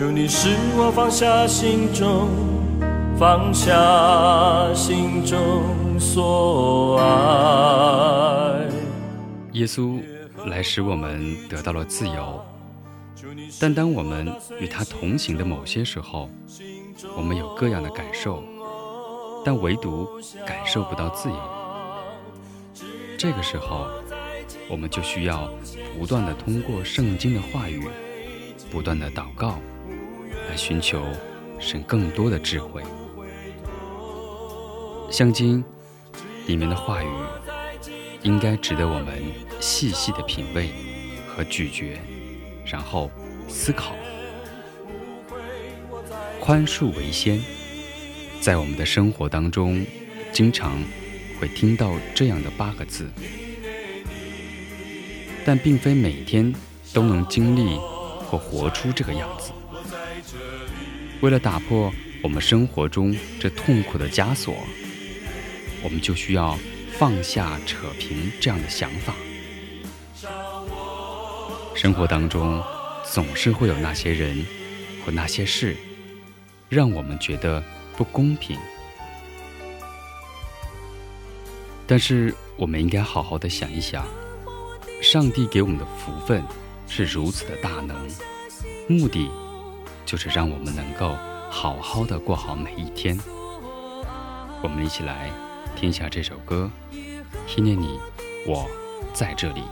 求你使我放下心中，放下心中所爱。耶稣来使我们得到了自由，但当我们与他同行的某些时候，我们有各样的感受，但唯独感受不到自由。这个时候，我们就需要不断的通过圣经的话语，不断的祷告，来寻求神更多的智慧。圣经里面的话语，应该值得我们细细的品味和咀嚼，然后思考。宽恕为先，在我们的生活当中，经常会听到这样的八个字。但并非每天都能经历或活出这个样子。为了打破我们生活中这痛苦的枷锁，我们就需要放下扯平这样的想法。生活当中总是会有那些人和那些事，让我们觉得不公平。但是我们应该好好的想一想。上帝给我们的福分是如此的大能，目的就是让我们能够好好的过好每一天。我们一起来听下这首歌，纪念你，我在这里。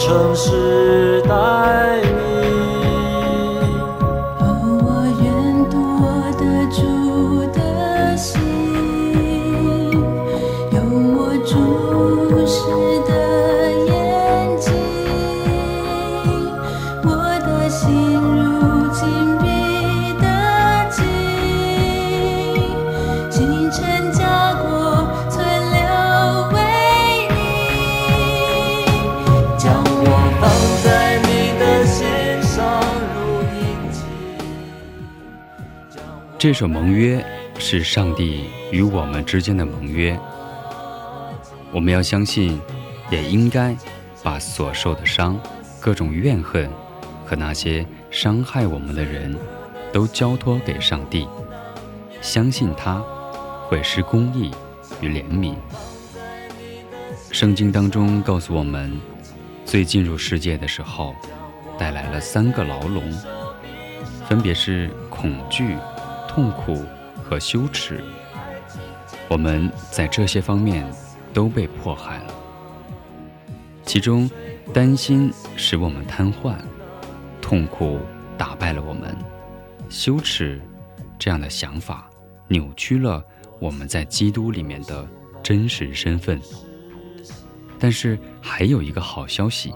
城市。这首盟约是上帝与我们之间的盟约，我们要相信，也应该把所受的伤、各种怨恨和那些伤害我们的人，都交托给上帝，相信他会施公义与怜悯。圣经当中告诉我们，最进入世界的时候，带来了三个牢笼，分别是恐惧。痛苦和羞耻，我们在这些方面都被迫害了。其中，担心使我们瘫痪，痛苦打败了我们，羞耻这样的想法扭曲了我们在基督里面的真实身份。但是还有一个好消息，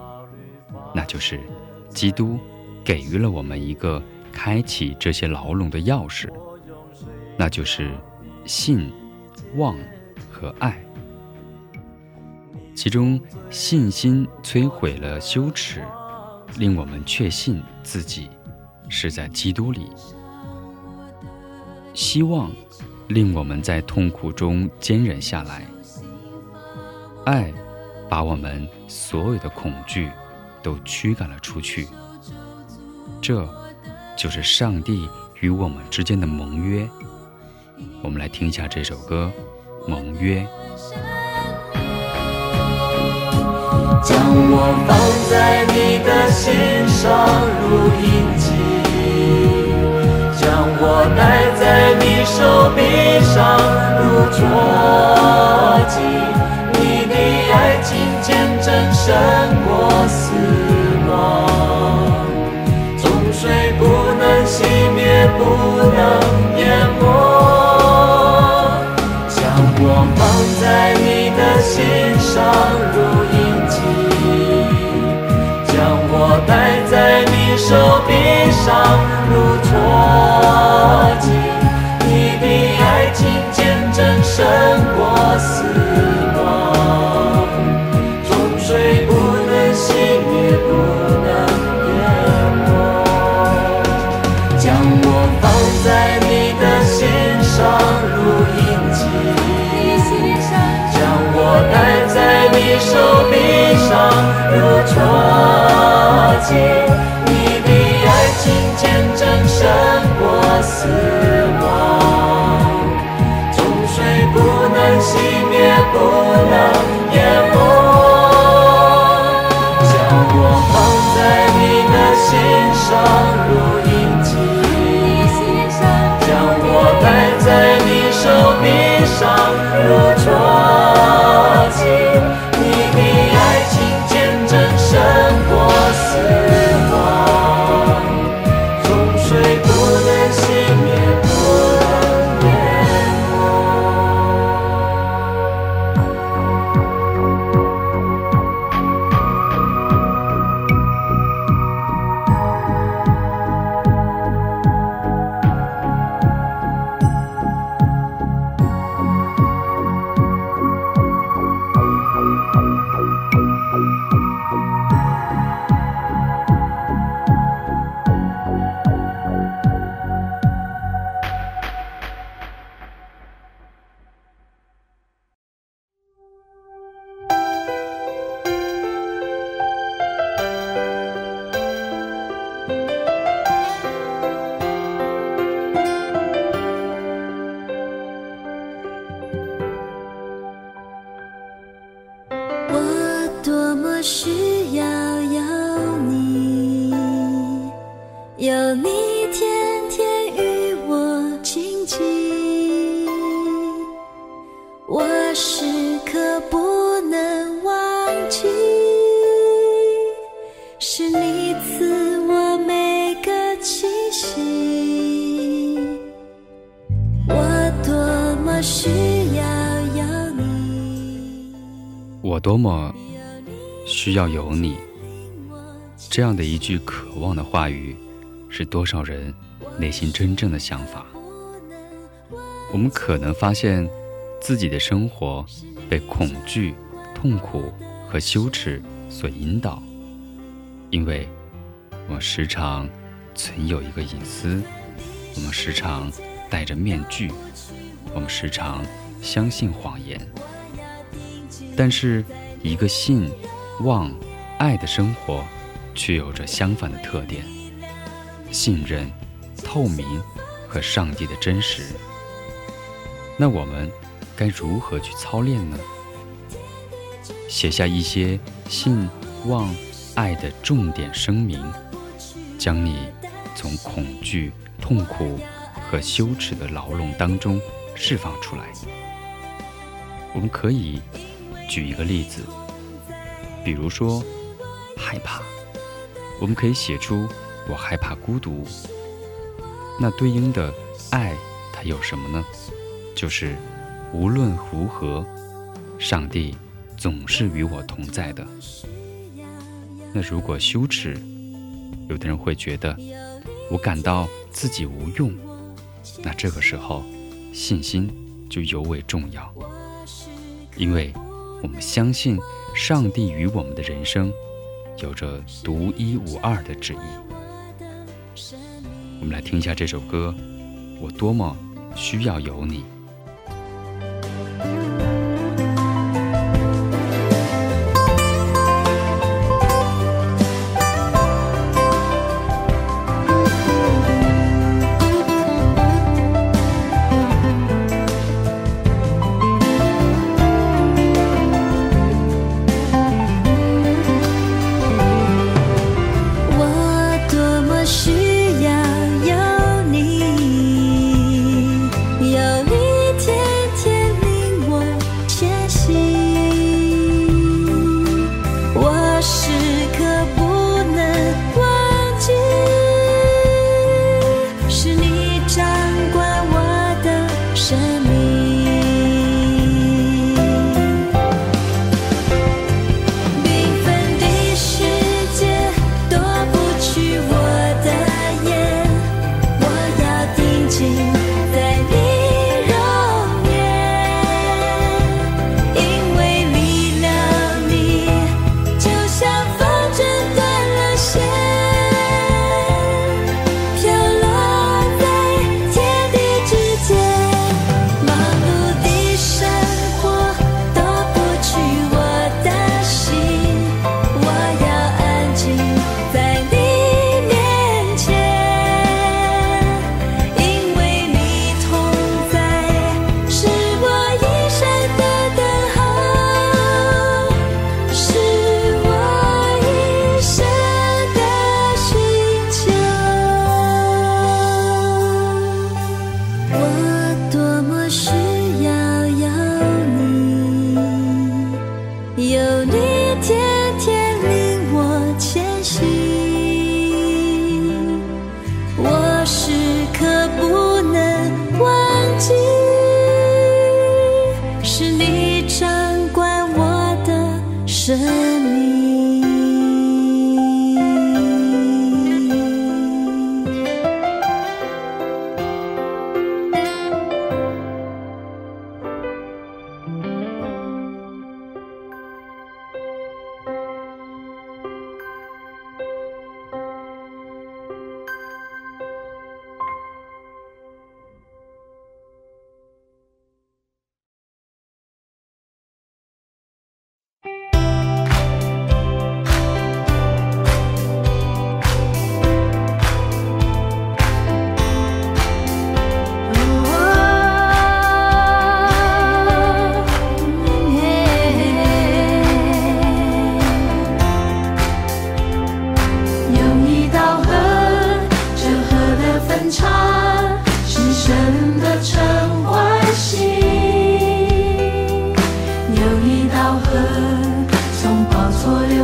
那就是基督给予了我们一个开启这些牢笼的钥匙。那就是信、望和爱。其中，信心摧毁了羞耻，令我们确信自己是在基督里；希望令我们在痛苦中坚忍下来；爱把我们所有的恐惧都驱赶了出去。这，就是上帝与我们之间的盟约。我们来听一下这首歌《盟约》。将我放在你的心上如印记，将我戴在你手臂上如戳记。你的爱情见证胜将我绑在你手臂上如戳记，我需要有你，有你天天与我亲近。我时刻不能忘记，是你赐我每个气息。我多么需要有你，我多么。需要有你。这样的一句渴望的话语，是多少人内心真正的想法？我们可能发现自己的生活被恐惧、痛苦和羞耻所引导，因为我们时常存有一个隐私，我们时常戴着面具，我们时常相信谎言。但是，一个信、望、爱的生活。却有着相反的特点：信任、透明和上帝的真实。那我们该如何去操练呢？写下一些信、望、爱的重点声明，将你从恐惧、痛苦和羞耻的牢笼当中释放出来。我们可以举一个例子，比如说害怕。我们可以写出“我害怕孤独”，那对应的爱它有什么呢？就是无论如何，上帝总是与我同在的。那如果羞耻，有的人会觉得我感到自己无用，那这个时候信心就尤为重要，因为我们相信上帝与我们的人生。有着独一无二的旨意。我们来听一下这首歌，我多么需要有你。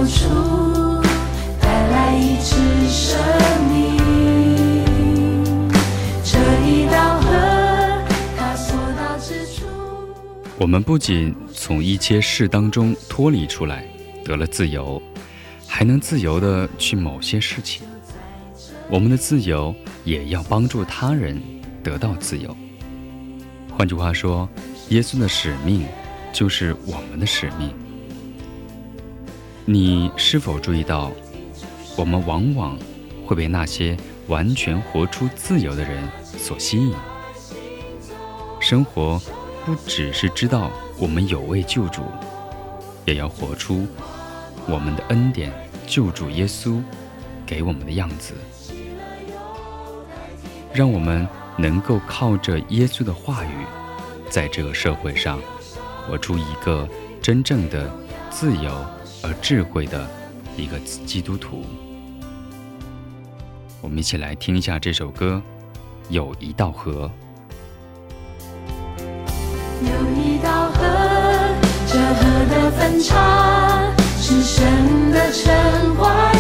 出带来一生命这一道河所到之处我们不仅从一些事当中脱离出来得了自由还能自由的去某些事情。我们的自由也要帮助他人得到自由。换句话说耶稣的使命就是我们的使命。你是否注意到，我们往往会被那些完全活出自由的人所吸引？生活。不只是知道我们有位救主，也要活出我们的恩典救主耶稣给我们的样子，让我们能够靠着耶稣的话语，在这个社会上活出一个真正的自由而智慧的一个基督徒。我们一起来听一下这首歌，《有一道河》。有一道河，这河的分叉是神的城欢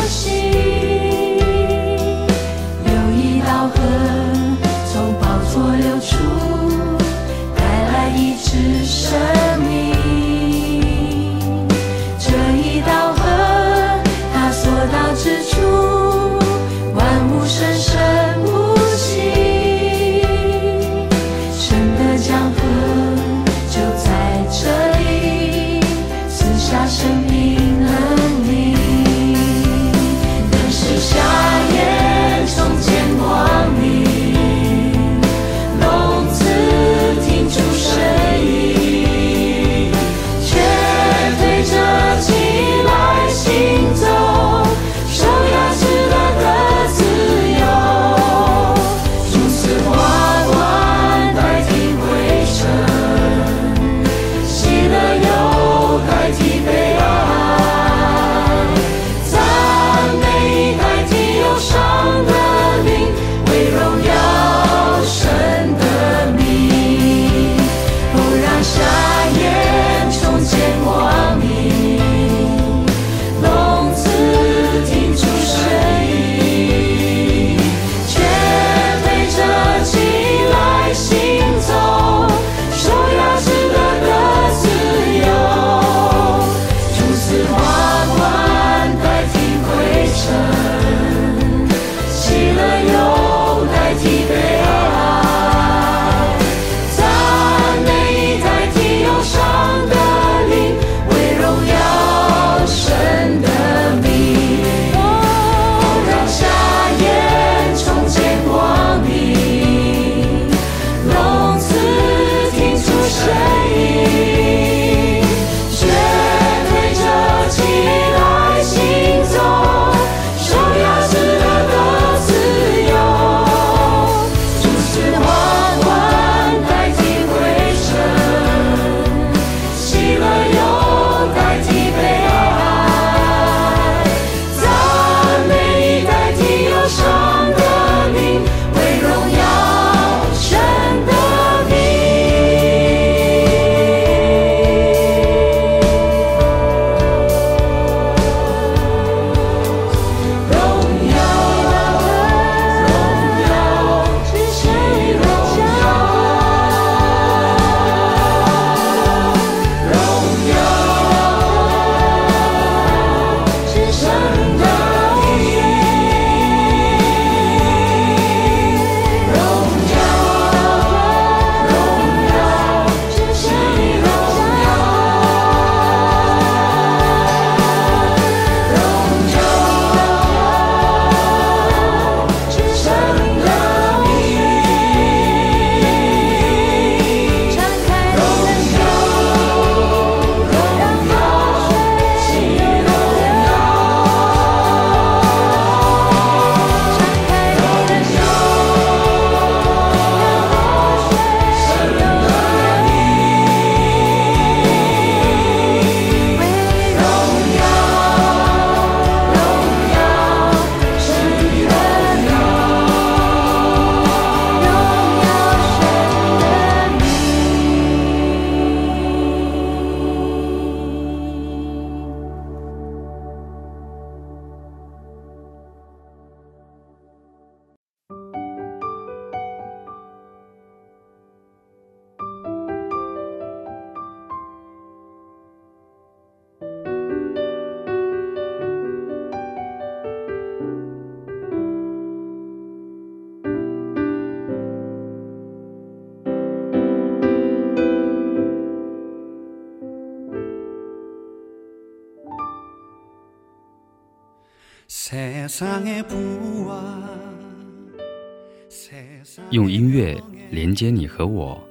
用音乐连接你和我，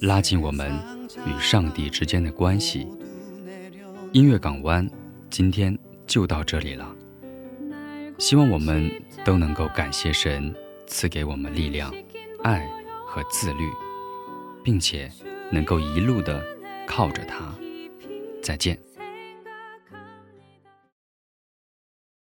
拉近我们与上帝之间的关系。音乐港湾今天就到这里了，希望我们都能够感谢神赐给我们力量、爱和自律，并且能够一路的靠着他。再见。